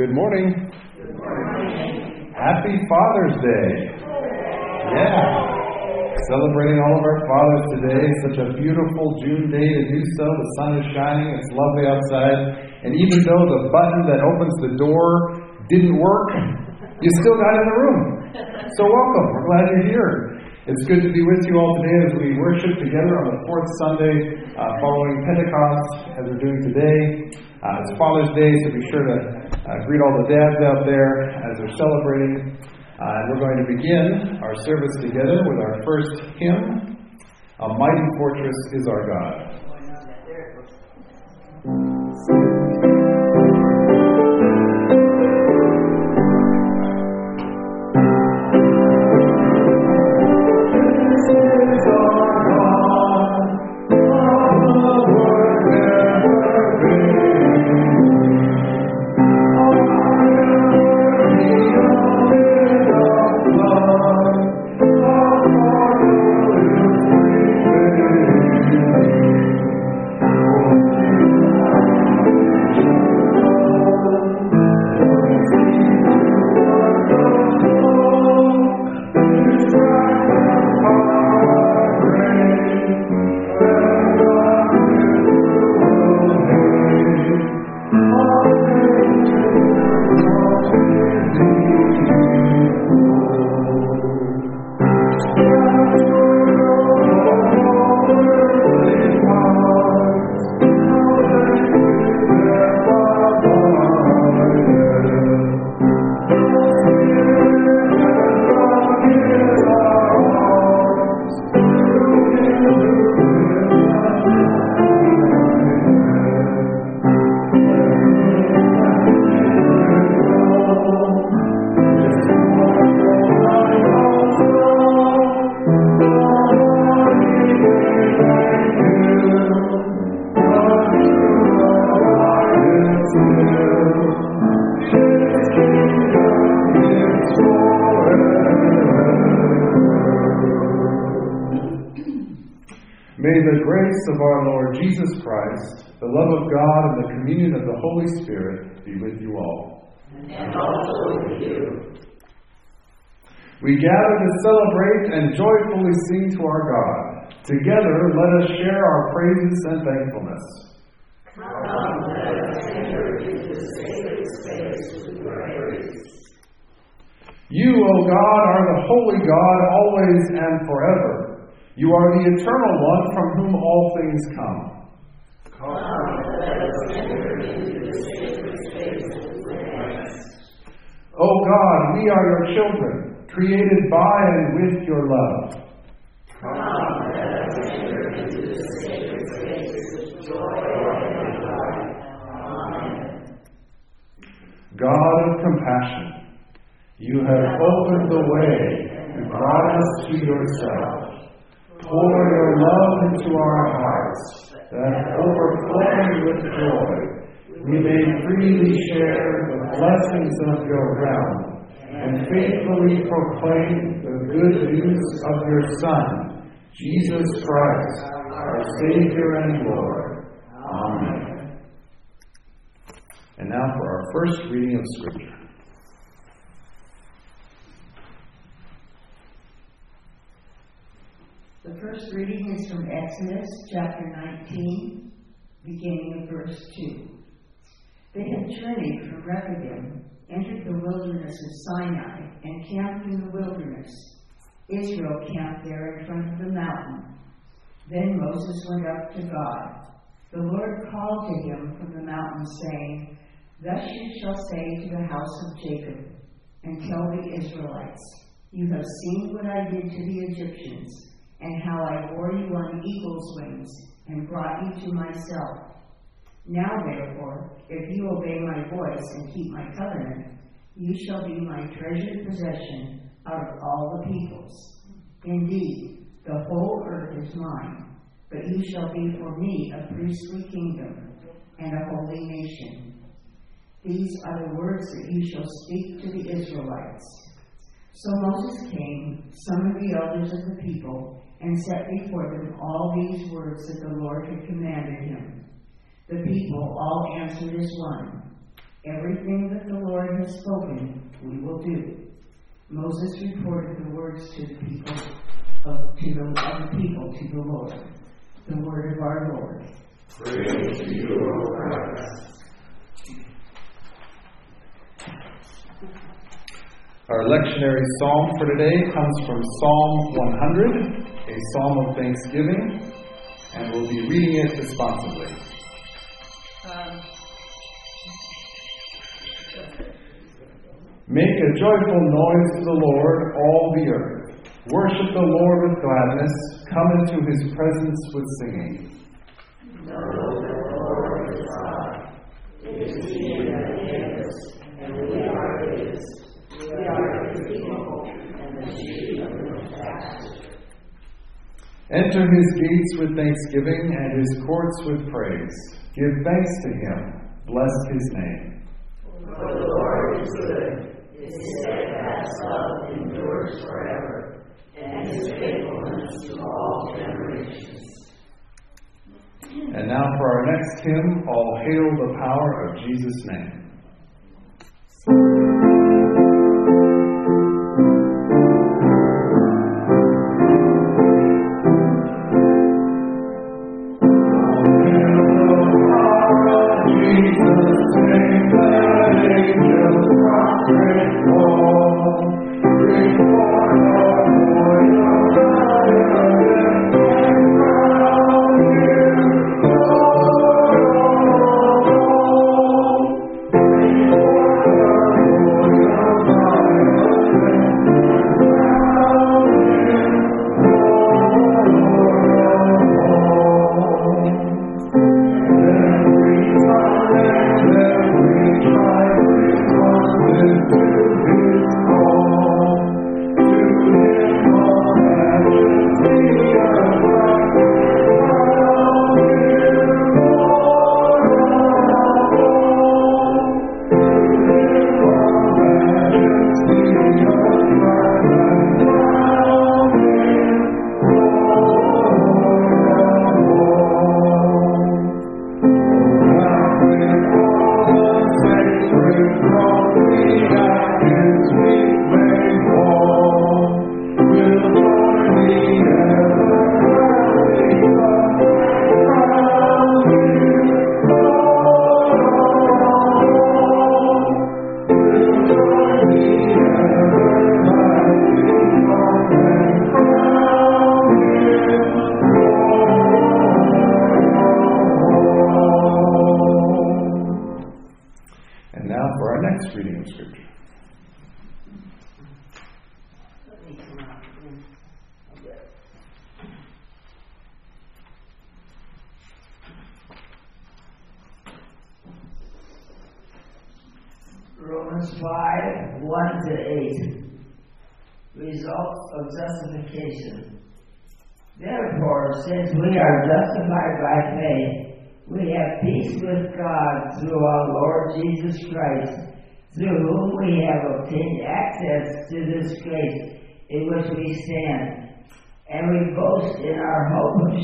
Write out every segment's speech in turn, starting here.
Good morning. Happy Father's Day. Yeah. Celebrating all of our fathers today. Such a beautiful June day to do so. The sun is shining. It's lovely outside. And even though the button that opens the door didn't work, you still got in the room. So welcome. We're glad you're here. It's good to be with you all today as we worship together on the fourth Sunday uh, following Pentecost, as we're doing today. Uh, it's Father's Day, so be sure to uh, greet all the dads out there as they're celebrating. Uh, and we're going to begin our service together with our first hymn, A Mighty Fortress is Our God. May the grace of our Lord Jesus Christ, the love of God, and the communion of the Holy Spirit be with you all. And also with you. We gather to celebrate and joyfully sing to our God. Together, let us share our praises and thankfulness. Come, let us enter into the sacred space with praise. You, O God, are the holy God, always and forever. You are the eternal one from whom all things come. Come, let us enter into the sacred space with praise. O God, we are your children, created by and with your love. Come, let us enter into the sacred space with joy and delight. Amen. God of compassion, you have opened the way and brought us to yourself. Pour your love into our hearts, that overflowing with joy, we may freely share the blessings of your realm and faithfully proclaim the good news of your Son, Jesus Christ, our Savior and Lord. Amen. And now for our first reading of Scripture. The first reading is from Exodus chapter 19, beginning of verse 2. They had journeyed from Rephidim, entered the wilderness of Sinai, and camped in the wilderness. Israel camped there in front of the mountain. Then Moses went up to God. The Lord called to him from the mountain, saying, Thus you shall say to the house of Jacob, and tell the Israelites, You have seen what I did to the Egyptians and how I bore you on eagle's wings and brought you to myself. Now, therefore, if you obey my voice and keep my covenant, you shall be my treasured possession out of all the peoples. Indeed, the whole earth is mine, but you shall be for me a priestly kingdom and a holy nation. These are the words that you shall speak to the Israelites. So Moses came, summoned the elders of the people, and set before them all these words that the Lord had commanded him. The people all answered as one Everything that the Lord has spoken, we will do. Moses reported the words to the people of, to the, of the people to the Lord. The word of our Lord. Praise to you, O Christ. Our lectionary psalm for today comes from Psalm 100, a psalm of thanksgiving, and we'll be reading it responsibly. Um, Make a joyful noise to the Lord, all the earth. Worship the Lord with gladness. Come into his presence with singing. Know the Lord is God. It is He that made us, and we are His. We are His people, and the sheep of His pasture. Enter his gates with thanksgiving and his courts with praise. Give thanks to him. Bless his name. For the Lord is good. His steadfast love endures forever, and His faithfulness to all generations. And now for our next hymn, All Hail the Power of Jesus' Name.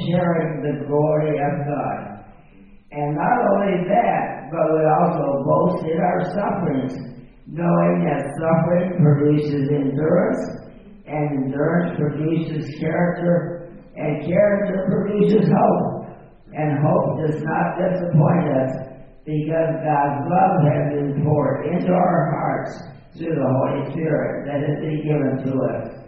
Sharing the glory of God. And not only that, but we also boast in our sufferings, knowing that suffering produces endurance, and endurance produces character, and character produces hope. And hope does not disappoint us, because God's love has been poured into our hearts through the Holy Spirit that has been given to us.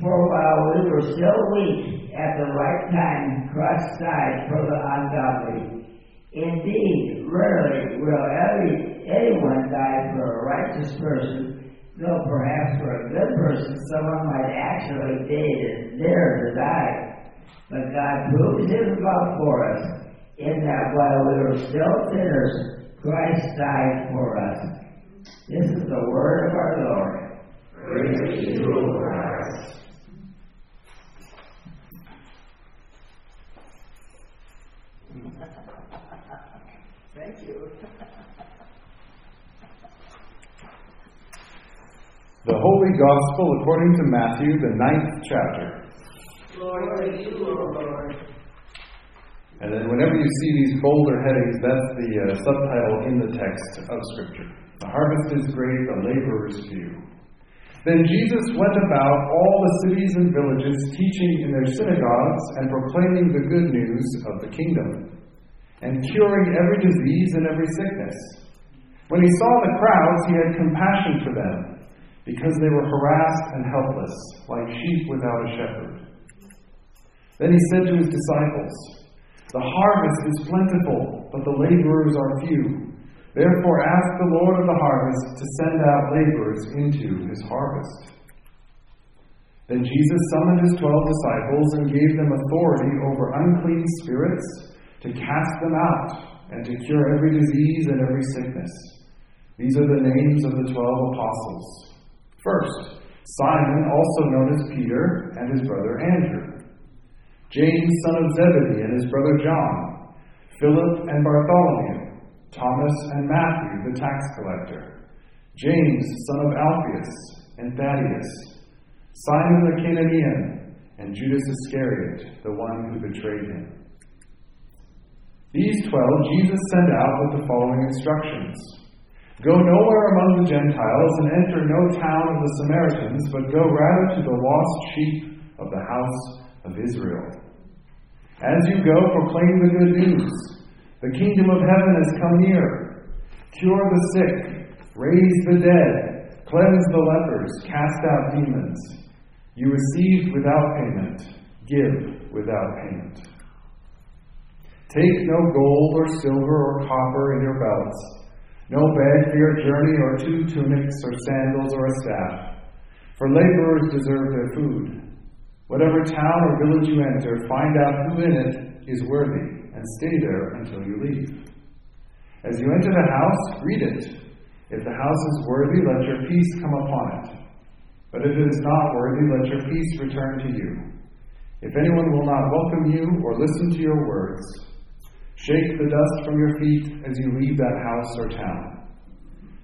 For while we were still weak, at the right time Christ died for the ungodly. Indeed, rarely will every, anyone die for a righteous person, though perhaps for a good person someone might actually dare, dare to die. But God proves his love for us, in that while we were still sinners, Christ died for us. This is the word of our Lord. Praise you, O Thank you. The Holy Gospel according to Matthew, the ninth chapter. Glory to you, O Lord. And then, whenever you see these bolder headings, that's the uh, subtitle in the text of Scripture. The harvest is great, the laborers few. Then Jesus went about all the cities and villages, teaching in their synagogues and proclaiming the good news of the kingdom, and curing every disease and every sickness. When he saw the crowds, he had compassion for them because they were harassed and helpless, like sheep without a shepherd. Then he said to his disciples, The harvest is plentiful, but the laborers are few. Therefore, ask the Lord of the harvest to send out laborers into his harvest. Then Jesus summoned his twelve disciples and gave them authority over unclean spirits to cast them out and to cure every disease and every sickness. These are the names of the twelve apostles. First, Simon, also known as Peter, and his brother Andrew. James, son of Zebedee, and his brother John. Philip and Bartholomew. Thomas and Matthew, the tax collector. James, son of Alphaeus, and Thaddeus. Simon the Canaanian, and Judas Iscariot, the one who betrayed him. These twelve Jesus sent out with the following instructions. Go nowhere among the Gentiles and enter no town of the Samaritans, but go rather to the lost sheep of the house of Israel. As you go, proclaim the good news. The kingdom of heaven has come near. Cure the sick, raise the dead, cleanse the lepers, cast out demons. You received without payment, give without payment. Take no gold or silver or copper in your belts no bed for your journey, or two tunics, or sandals, or a staff. For laborers deserve their food. Whatever town or village you enter, find out who in it is worthy, and stay there until you leave. As you enter the house, greet it. If the house is worthy, let your peace come upon it. But if it is not worthy, let your peace return to you. If anyone will not welcome you or listen to your words, Shake the dust from your feet as you leave that house or town.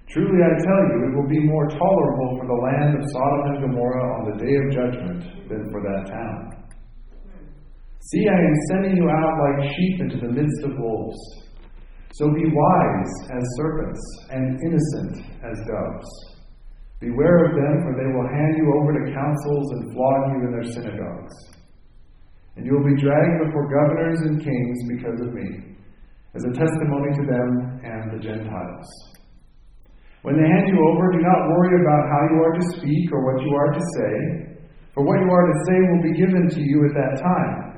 Truly I tell you, it will be more tolerable for the land of Sodom and Gomorrah on the day of judgment than for that town. See, I am sending you out like sheep into the midst of wolves. So be wise as serpents and innocent as doves. Beware of them, for they will hand you over to councils and flog you in their synagogues and you will be dragged before governors and kings because of me, as a testimony to them and the Gentiles. When they hand you over, do not worry about how you are to speak or what you are to say, for what you are to say will be given to you at that time.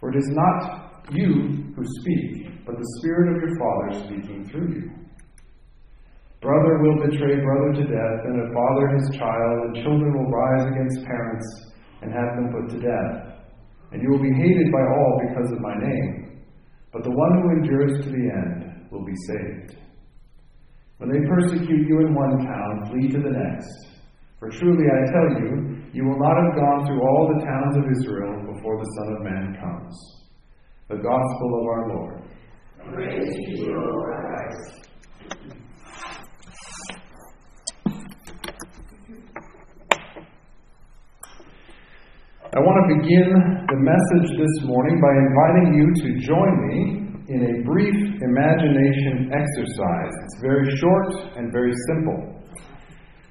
For it is not you who speak, but the Spirit of your Father speaking through you. Brother will betray brother to death, and a father his child, and children will rise against parents and have them put to death and you will be hated by all because of my name. But the one who endures to the end will be saved. When they persecute you in one town, flee to the next. For truly I tell you, you will not have gone through all the towns of Israel before the Son of Man comes. The Gospel of our Lord. Praise to you, O Christ. I want to begin the message this morning by inviting you to join me in a brief imagination exercise. It's very short and very simple.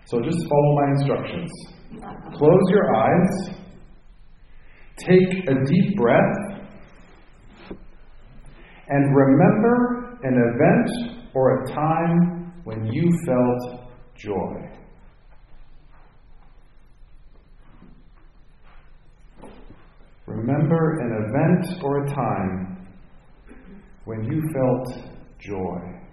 So just follow my instructions. Close your eyes, take a deep breath, and remember an event or a time when you felt joy. Remember an event or a time when you felt joy.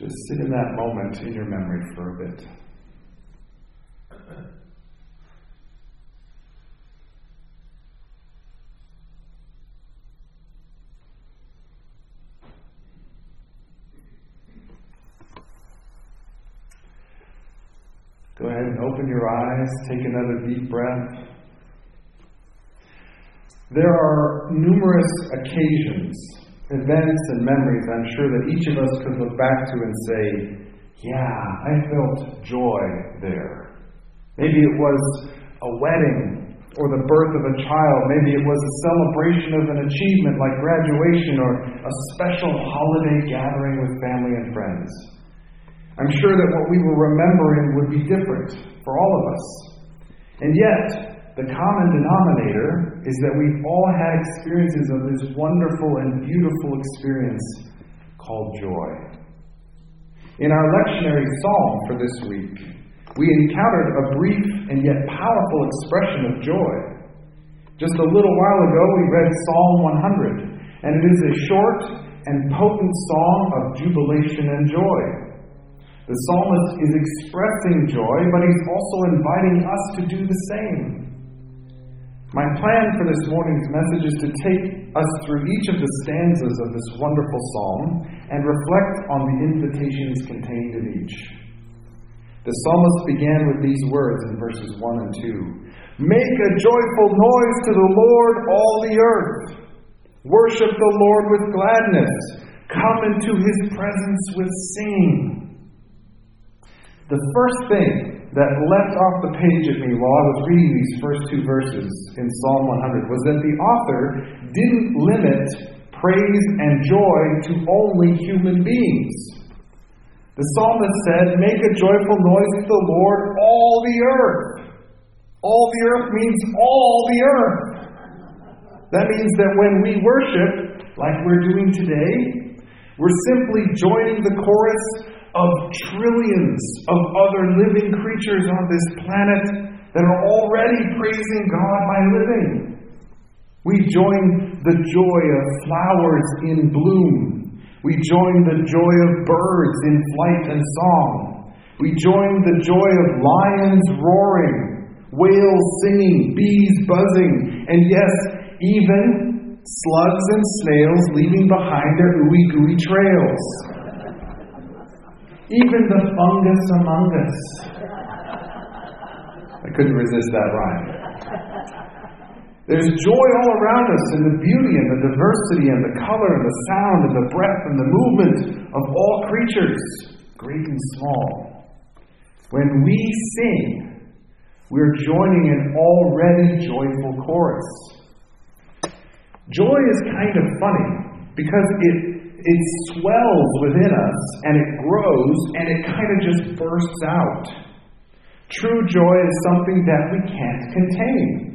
Just sit in that moment in your memory for a bit. Go ahead and open your eyes, take another deep breath. There are numerous occasions, events, and memories I'm sure that each of us could look back to and say, Yeah, I felt joy there. Maybe it was a wedding or the birth of a child. Maybe it was a celebration of an achievement like graduation or a special holiday gathering with family and friends. I'm sure that what we were remembering would be different for all of us. And yet, the common denominator is that we've all had experiences of this wonderful and beautiful experience called joy. In our lectionary psalm for this week, we encountered a brief and yet powerful expression of joy. Just a little while ago, we read Psalm 100, and it is a short and potent song of jubilation and joy. The psalmist is expressing joy, but he's also inviting us to do the same. My plan for this morning's message is to take us through each of the stanzas of this wonderful psalm and reflect on the invitations contained in each. The psalmist began with these words in verses 1 and 2 Make a joyful noise to the Lord, all the earth. Worship the Lord with gladness. Come into his presence with singing. The first thing that leapt off the page at me while I was reading these first two verses in Psalm 100 was that the author didn't limit praise and joy to only human beings. The psalmist said, Make a joyful noise to the Lord, all the earth. All the earth means all the earth. That means that when we worship, like we're doing today, we're simply joining the chorus of trillions of other living creatures on this planet that are already praising God by living. We join the joy of flowers in bloom. We join the joy of birds in flight and song. We join the joy of lions roaring, whales singing, bees buzzing, and yes, even slugs and snails leaving behind their ooey gooey trails even the fungus among us. I couldn't resist that rhyme. There's joy all around us in the beauty and the diversity and the color and the sound and the breath and the movement of all creatures, great and small. When we sing, we're joining an already joyful chorus. Joy is kind of funny because it it swells within us and it grows and it kind of just bursts out. True joy is something that we can't contain.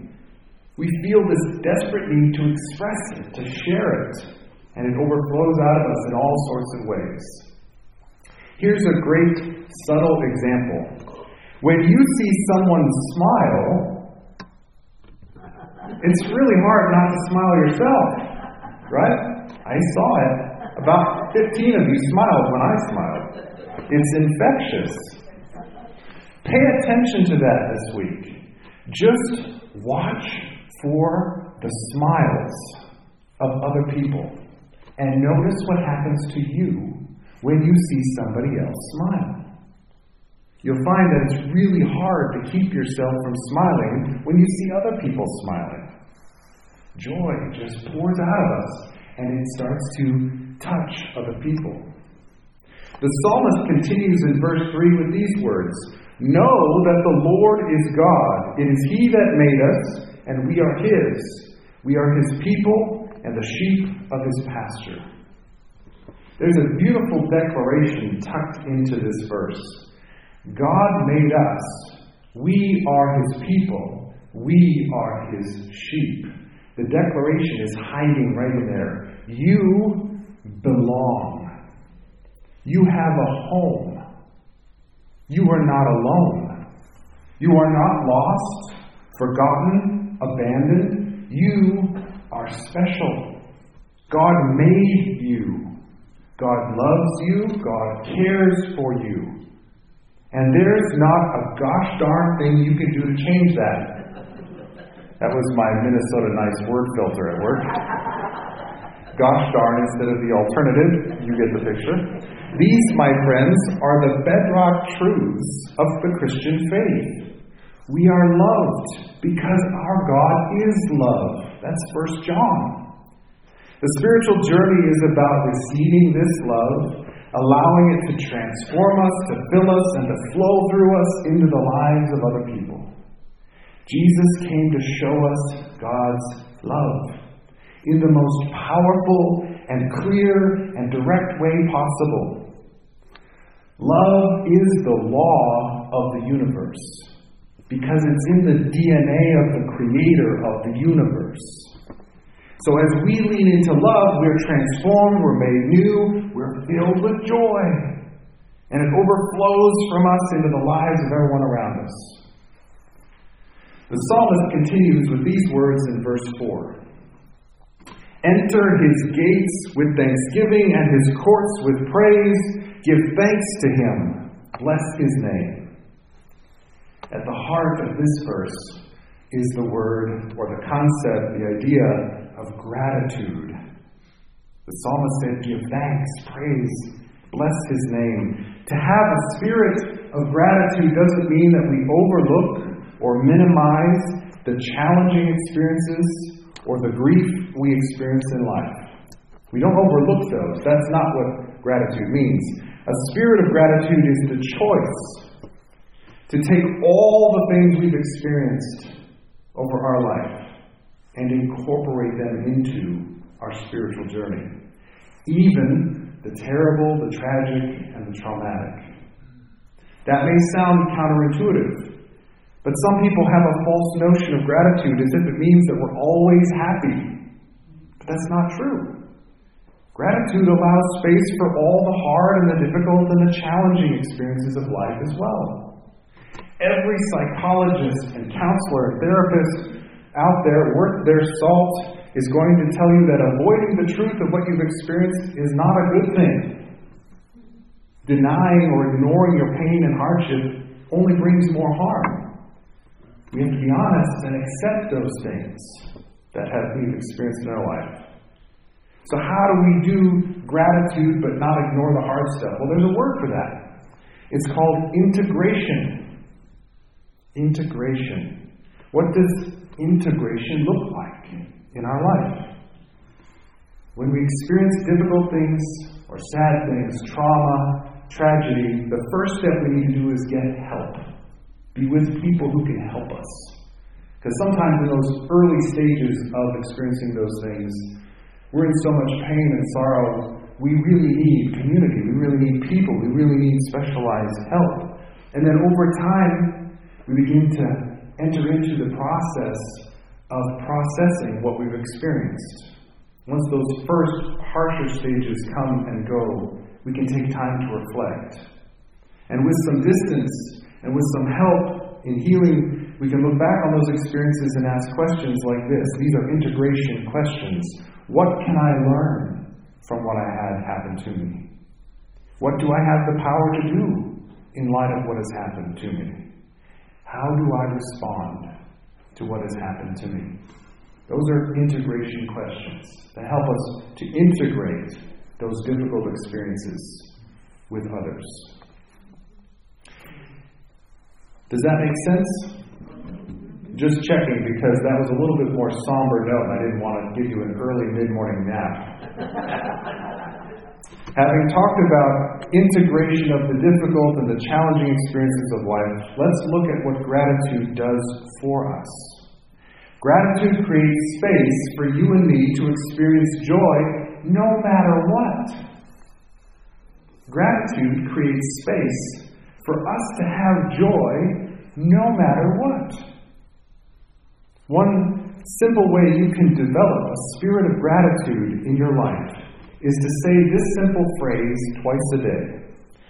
We feel this desperate need to express it, to share it, and it overflows out of us in all sorts of ways. Here's a great subtle example. When you see someone smile, it's really hard not to smile yourself, right? I saw it. About 15 of you smiled when I smiled. It's infectious. Pay attention to that this week. Just watch for the smiles of other people and notice what happens to you when you see somebody else smile. You'll find that it's really hard to keep yourself from smiling when you see other people smiling. Joy just pours out of us and it starts to touch of other people. The psalmist continues in verse 3 with these words Know that the Lord is God. It is He that made us, and we are His. We are His people and the sheep of His pasture. There's a beautiful declaration tucked into this verse God made us. We are His people. We are His sheep. The declaration is hiding right in there. You belong. You have a home. You are not alone. You are not lost, forgotten, abandoned. You are special. God made you. God loves you. God cares for you. And there's not a gosh darn thing you can do to change that. That was my Minnesota nice word filter at work gosh darn instead of the alternative. You get the picture. These, my friends, are the bedrock truths of the Christian faith. We are loved because our God is love. That's First John. The spiritual journey is about receiving this love, allowing it to transform us, to fill us, and to flow through us into the lives of other people. Jesus came to show us God's love in the most powerful and clear and direct way possible. Love is the law of the universe because it's in the DNA of the creator of the universe. So as we lean into love, we're transformed, we're made new, we're filled with joy. And it overflows from us into the lives of everyone around us. The psalmist continues with these words in verse 4 Enter his gates with thanksgiving and his courts with praise. Give thanks to him. Bless his name. At the heart of this verse is the word or the concept, the idea of gratitude. The psalmist said, Give thanks, praise, bless his name. To have a spirit of gratitude doesn't mean that we overlook or minimize the challenging experiences or the grief we experience in life. We don't overlook those. That's not what gratitude means. A spirit of gratitude is the choice to take all the things we've experienced over our life and incorporate them into our spiritual journey. Even the terrible, the tragic, and the traumatic. That may sound counterintuitive, but some people have a false notion of gratitude as if it means that we're always happy. But that's not true. Gratitude allows space for all the hard and the difficult and the challenging experiences of life as well. Every psychologist and counselor and therapist out there worth their salt is going to tell you that avoiding the truth of what you've experienced is not a good thing. Denying or ignoring your pain and hardship only brings more harm. We have to be honest and accept those things that have we've experienced in our life. So how do we do gratitude but not ignore the hard stuff? Well, there's a word for that. It's called integration. Integration. What does integration look like in our life? When we experience difficult things or sad things, trauma, tragedy, the first step we need to do is get help. Be with people who can help us. Because sometimes in those early stages of experiencing those things, we're in so much pain and sorrow, we really need community. We really need people. We really need specialized help. And then over time, we begin to enter into the process of processing what we've experienced. Once those first harsher stages come and go, we can take time to reflect. And with some distance, and with some help in healing, we can look back on those experiences and ask questions like this. These are integration questions. What can I learn from what I had happen to me? What do I have the power to do in light of what has happened to me? How do I respond to what has happened to me? Those are integration questions that help us to integrate those difficult experiences with others. Does that make sense? Just checking because that was a little bit more somber note. I didn't want to give you an early mid morning nap. Having talked about integration of the difficult and the challenging experiences of life, let's look at what gratitude does for us. Gratitude creates space for you and me to experience joy no matter what. Gratitude creates space for us to have joy no matter what. One simple way you can develop a spirit of gratitude in your life is to say this simple phrase twice a day.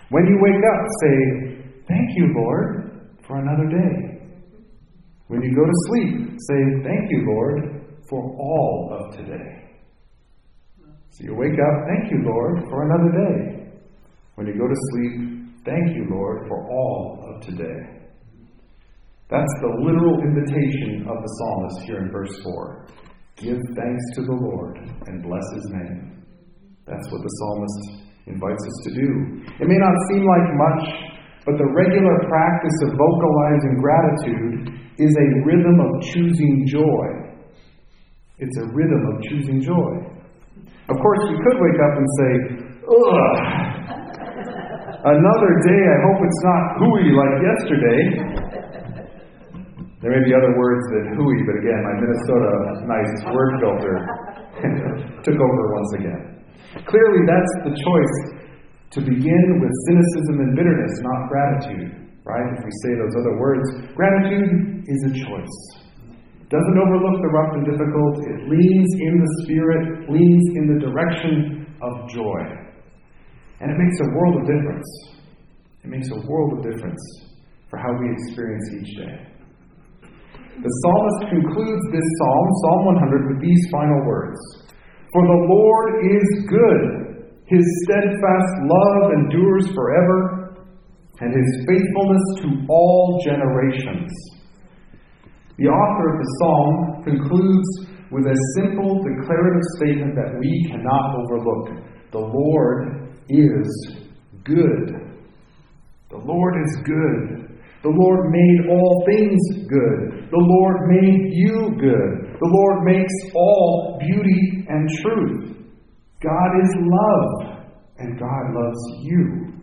When you wake up, say, Thank you, Lord, for another day. When you go to sleep, say, Thank you, Lord, for all of today. So you wake up, Thank you, Lord, for another day. When you go to sleep, Thank you, Lord, for all of today. That's the literal invitation of the psalmist here in verse 4. Give thanks to the Lord and bless his name. That's what the psalmist invites us to do. It may not seem like much, but the regular practice of vocalizing gratitude is a rhythm of choosing joy. It's a rhythm of choosing joy. Of course, we could wake up and say, ugh, another day, I hope it's not hooey like yesterday. There may be other words than hooey, but again, my Minnesota nice word filter took over once again. Clearly, that's the choice to begin with cynicism and bitterness, not gratitude, right? If we say those other words, gratitude is a choice doesn't overlook the rough and difficult. It leans in the Spirit, leans in the direction of joy. And it makes a world of difference. It makes a world of difference for how we experience each day. The psalmist concludes this psalm, Psalm 100, with these final words For the Lord is good, his steadfast love endures forever, and his faithfulness to all generations. The author of the psalm concludes with a simple declarative statement that we cannot overlook. The Lord is good. The Lord is good. The Lord made all things good. The Lord made you good. The Lord makes all beauty and truth. God is love, and God loves you.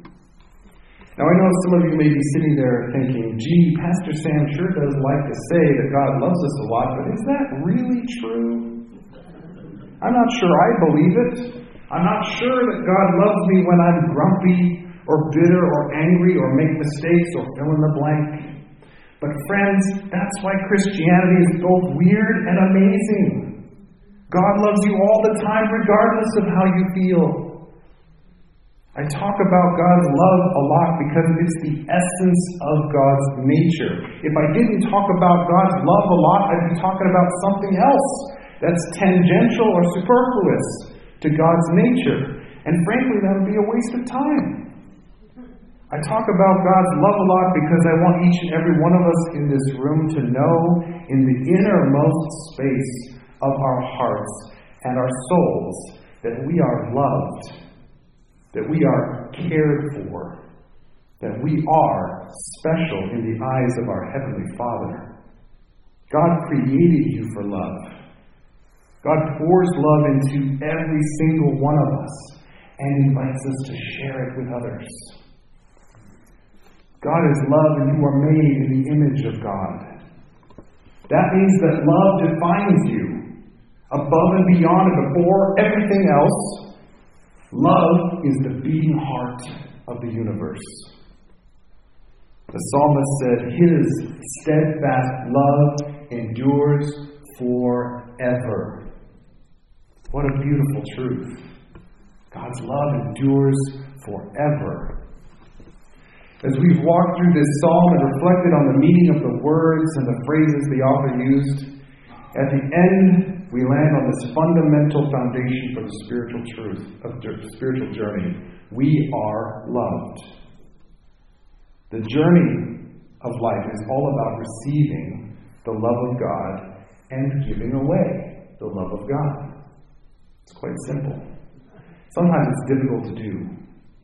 Now, I know some of you may be sitting there thinking, gee, Pastor Sam sure does like to say that God loves us a lot, but is that really true? I'm not sure I believe it. I'm not sure that God loves me when I'm grumpy or bitter or angry or make mistakes or fill in the blank. But, friends, that's why Christianity is both weird and amazing. God loves you all the time, regardless of how you feel. I talk about God's love a lot because it's the essence of God's nature. If I didn't talk about God's love a lot, I'd be talking about something else that's tangential or superfluous to God's nature. And frankly, that would be a waste of time. I talk about God's love a lot because I want each and every one of us in this room to know in the innermost space of our hearts and our souls that we are loved that we are cared for, that we are special in the eyes of our Heavenly Father. God created you for love. God pours love into every single one of us and invites us to share it with others. God is love and you are made in the image of God. That means that love defines you above and beyond and before everything else Love is the beating heart of the universe. The psalmist said, His steadfast love endures forever. What a beautiful truth. God's love endures forever. As we've walked through this psalm and reflected on the meaning of the words and the phrases the author used, at the end we land on this fundamental foundation for the spiritual truth of the spiritual journey. We are loved. The journey of life is all about receiving the love of God and giving away the love of God. It's quite simple. Sometimes it's difficult to do,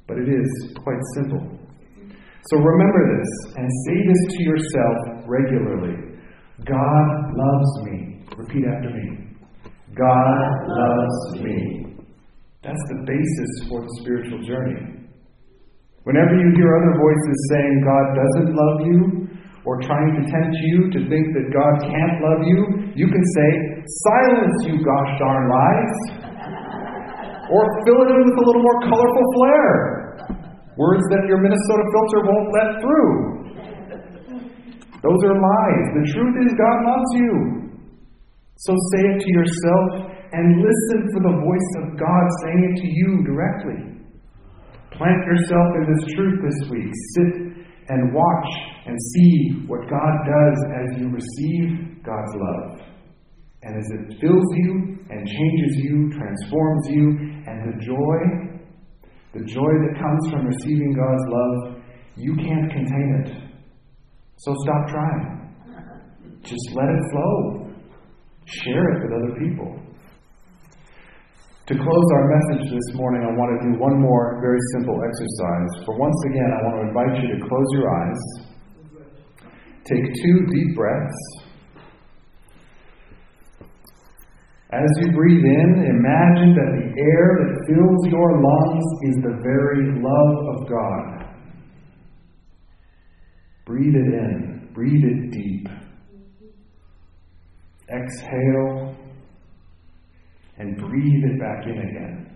but it is quite simple. So remember this and say this to yourself regularly God loves me. Repeat after me. God loves me. That's the basis for the spiritual journey. Whenever you hear other voices saying God doesn't love you, or trying to tempt you to think that God can't love you, you can say, Silence, you gosh darn lies. Or fill it in with a little more colorful flair. Words that your Minnesota filter won't let through. Those are lies. The truth is, God loves you. So say it to yourself and listen for the voice of God saying it to you directly. Plant yourself in this truth this week. Sit and watch and see what God does as you receive God's love. And as it fills you and changes you, transforms you, and the joy, the joy that comes from receiving God's love, you can't contain it. So stop trying. Just let it flow. Share it with other people. To close our message this morning, I want to do one more very simple exercise. For once again, I want to invite you to close your eyes, take two deep breaths, As you breathe in, imagine that the air that fills your lungs is the very love of God. Breathe it in, breathe it deep. Exhale and breathe it back in again.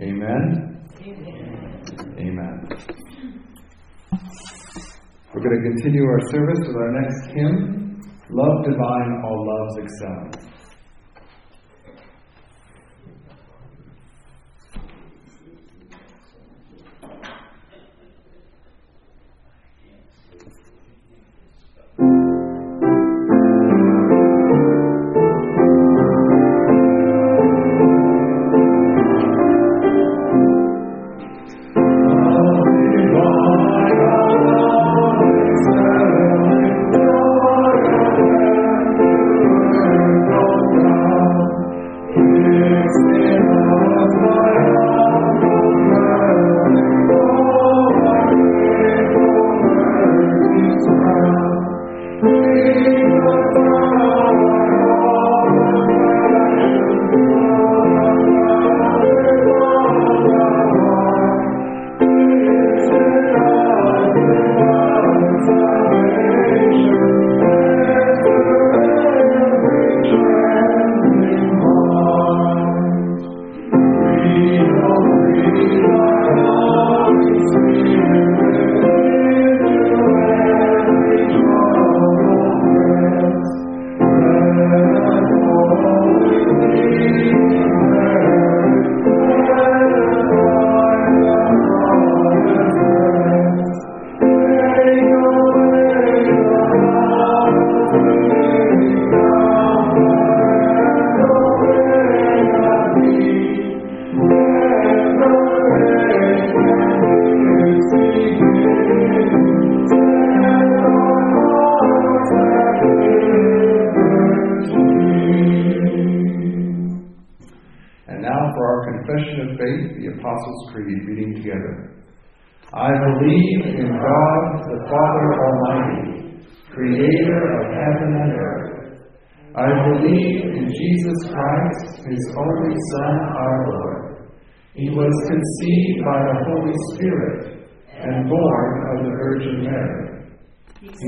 Amen. Amen. We're going to continue our service with our next hymn, Love Divine All Loves Excel.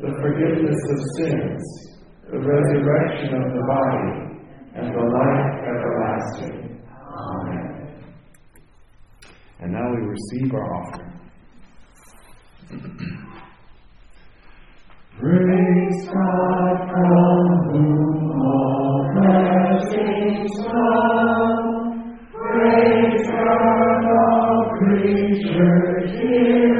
the forgiveness of sins, the resurrection of the body, and the life everlasting. Amen. And now we receive our offering. Praise God from whom all blessings flow. Praise God, all creatures here.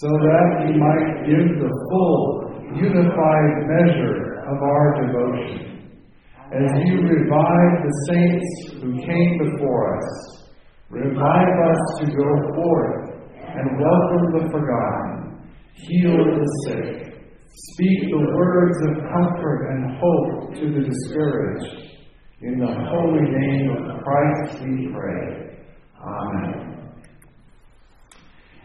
so that we might give the full, unified measure of our devotion. As you revive the saints who came before us, revive us to go forth and welcome the forgotten, heal the sick, speak the words of comfort and hope to the discouraged. In the holy name of Christ we pray. Amen.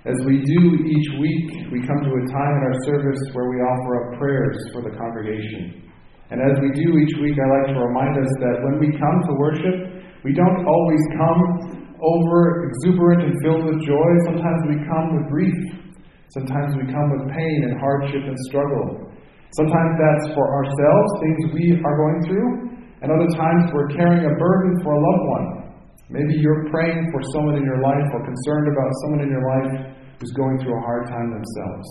As we do each week, we come to a time in our service where we offer up prayers for the congregation. And as we do each week, I like to remind us that when we come to worship, we don't always come over exuberant and filled with joy. Sometimes we come with grief. Sometimes we come with pain and hardship and struggle. Sometimes that's for ourselves, things we are going through, and other times we're carrying a burden for a loved one Maybe you're praying for someone in your life or concerned about someone in your life who's going through a hard time themselves.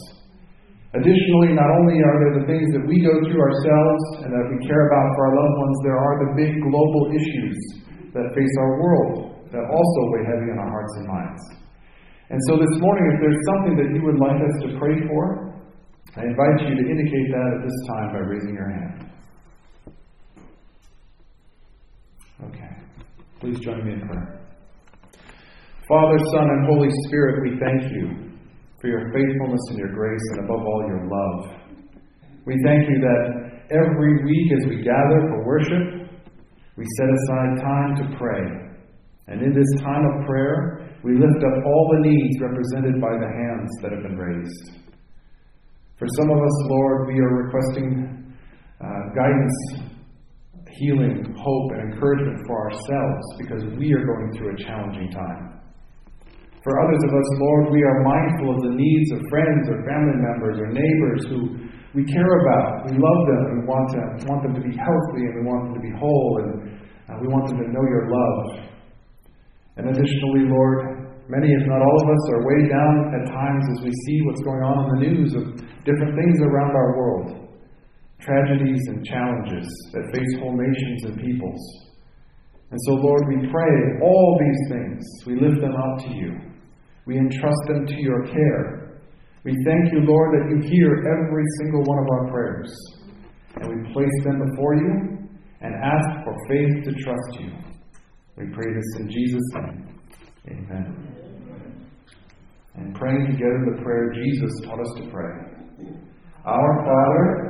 Additionally, not only are there the things that we go through ourselves and that we care about for our loved ones, there are the big global issues that face our world that also weigh heavy on our hearts and minds. And so this morning, if there's something that you would like us to pray for, I invite you to indicate that at this time by raising your hand. Okay. Please join me in prayer. Father, Son, and Holy Spirit, we thank you for your faithfulness and your grace, and above all, your love. We thank you that every week as we gather for worship, we set aside time to pray. And in this time of prayer, we lift up all the needs represented by the hands that have been raised. For some of us, Lord, we are requesting uh, guidance, healing, hope, and encouragement for ourselves because we are going through a challenging time. For others of us, Lord, we are mindful of the needs of friends or family members or neighbors who we care about. We love them and want, to, want them to be healthy and we want them to be whole and uh, we want them to know your love. And additionally, Lord, many, if not all of us, are weighed down at times as we see what's going on in the news of different things around our world tragedies and challenges that face whole nations and peoples. And so, Lord, we pray all these things. We lift them up to you. We entrust them to your care. We thank you, Lord, that you hear every single one of our prayers. And we place them before you and ask for faith to trust you. We pray this in Jesus' name. Amen. And praying together the prayer Jesus taught us to pray. Our Father,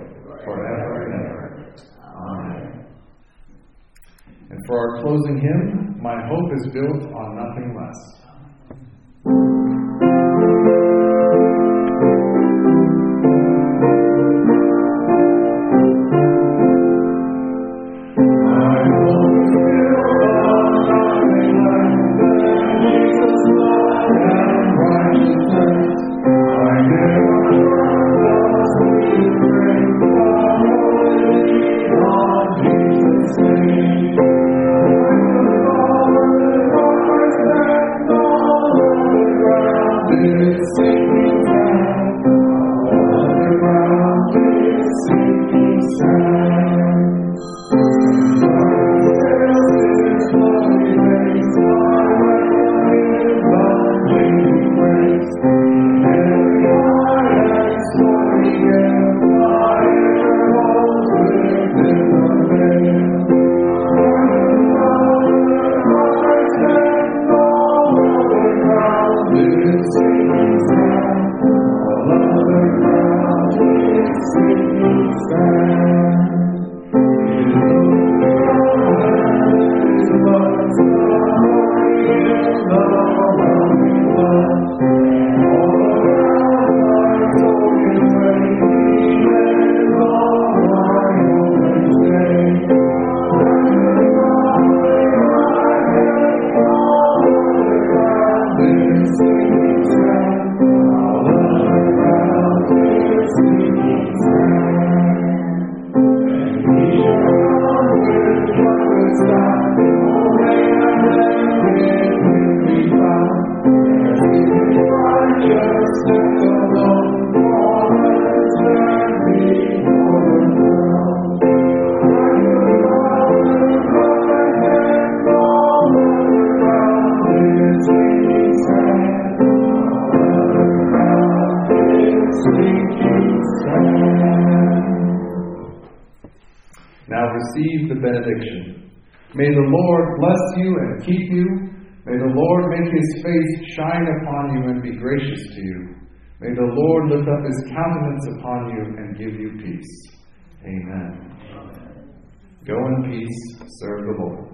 forever and ever. Amen. And for our closing hymn, My Hope is Built on Nothing Less. gracious to you. May the Lord lift up his countenance upon you and give you peace. Amen. Amen. Go in peace, serve the Lord.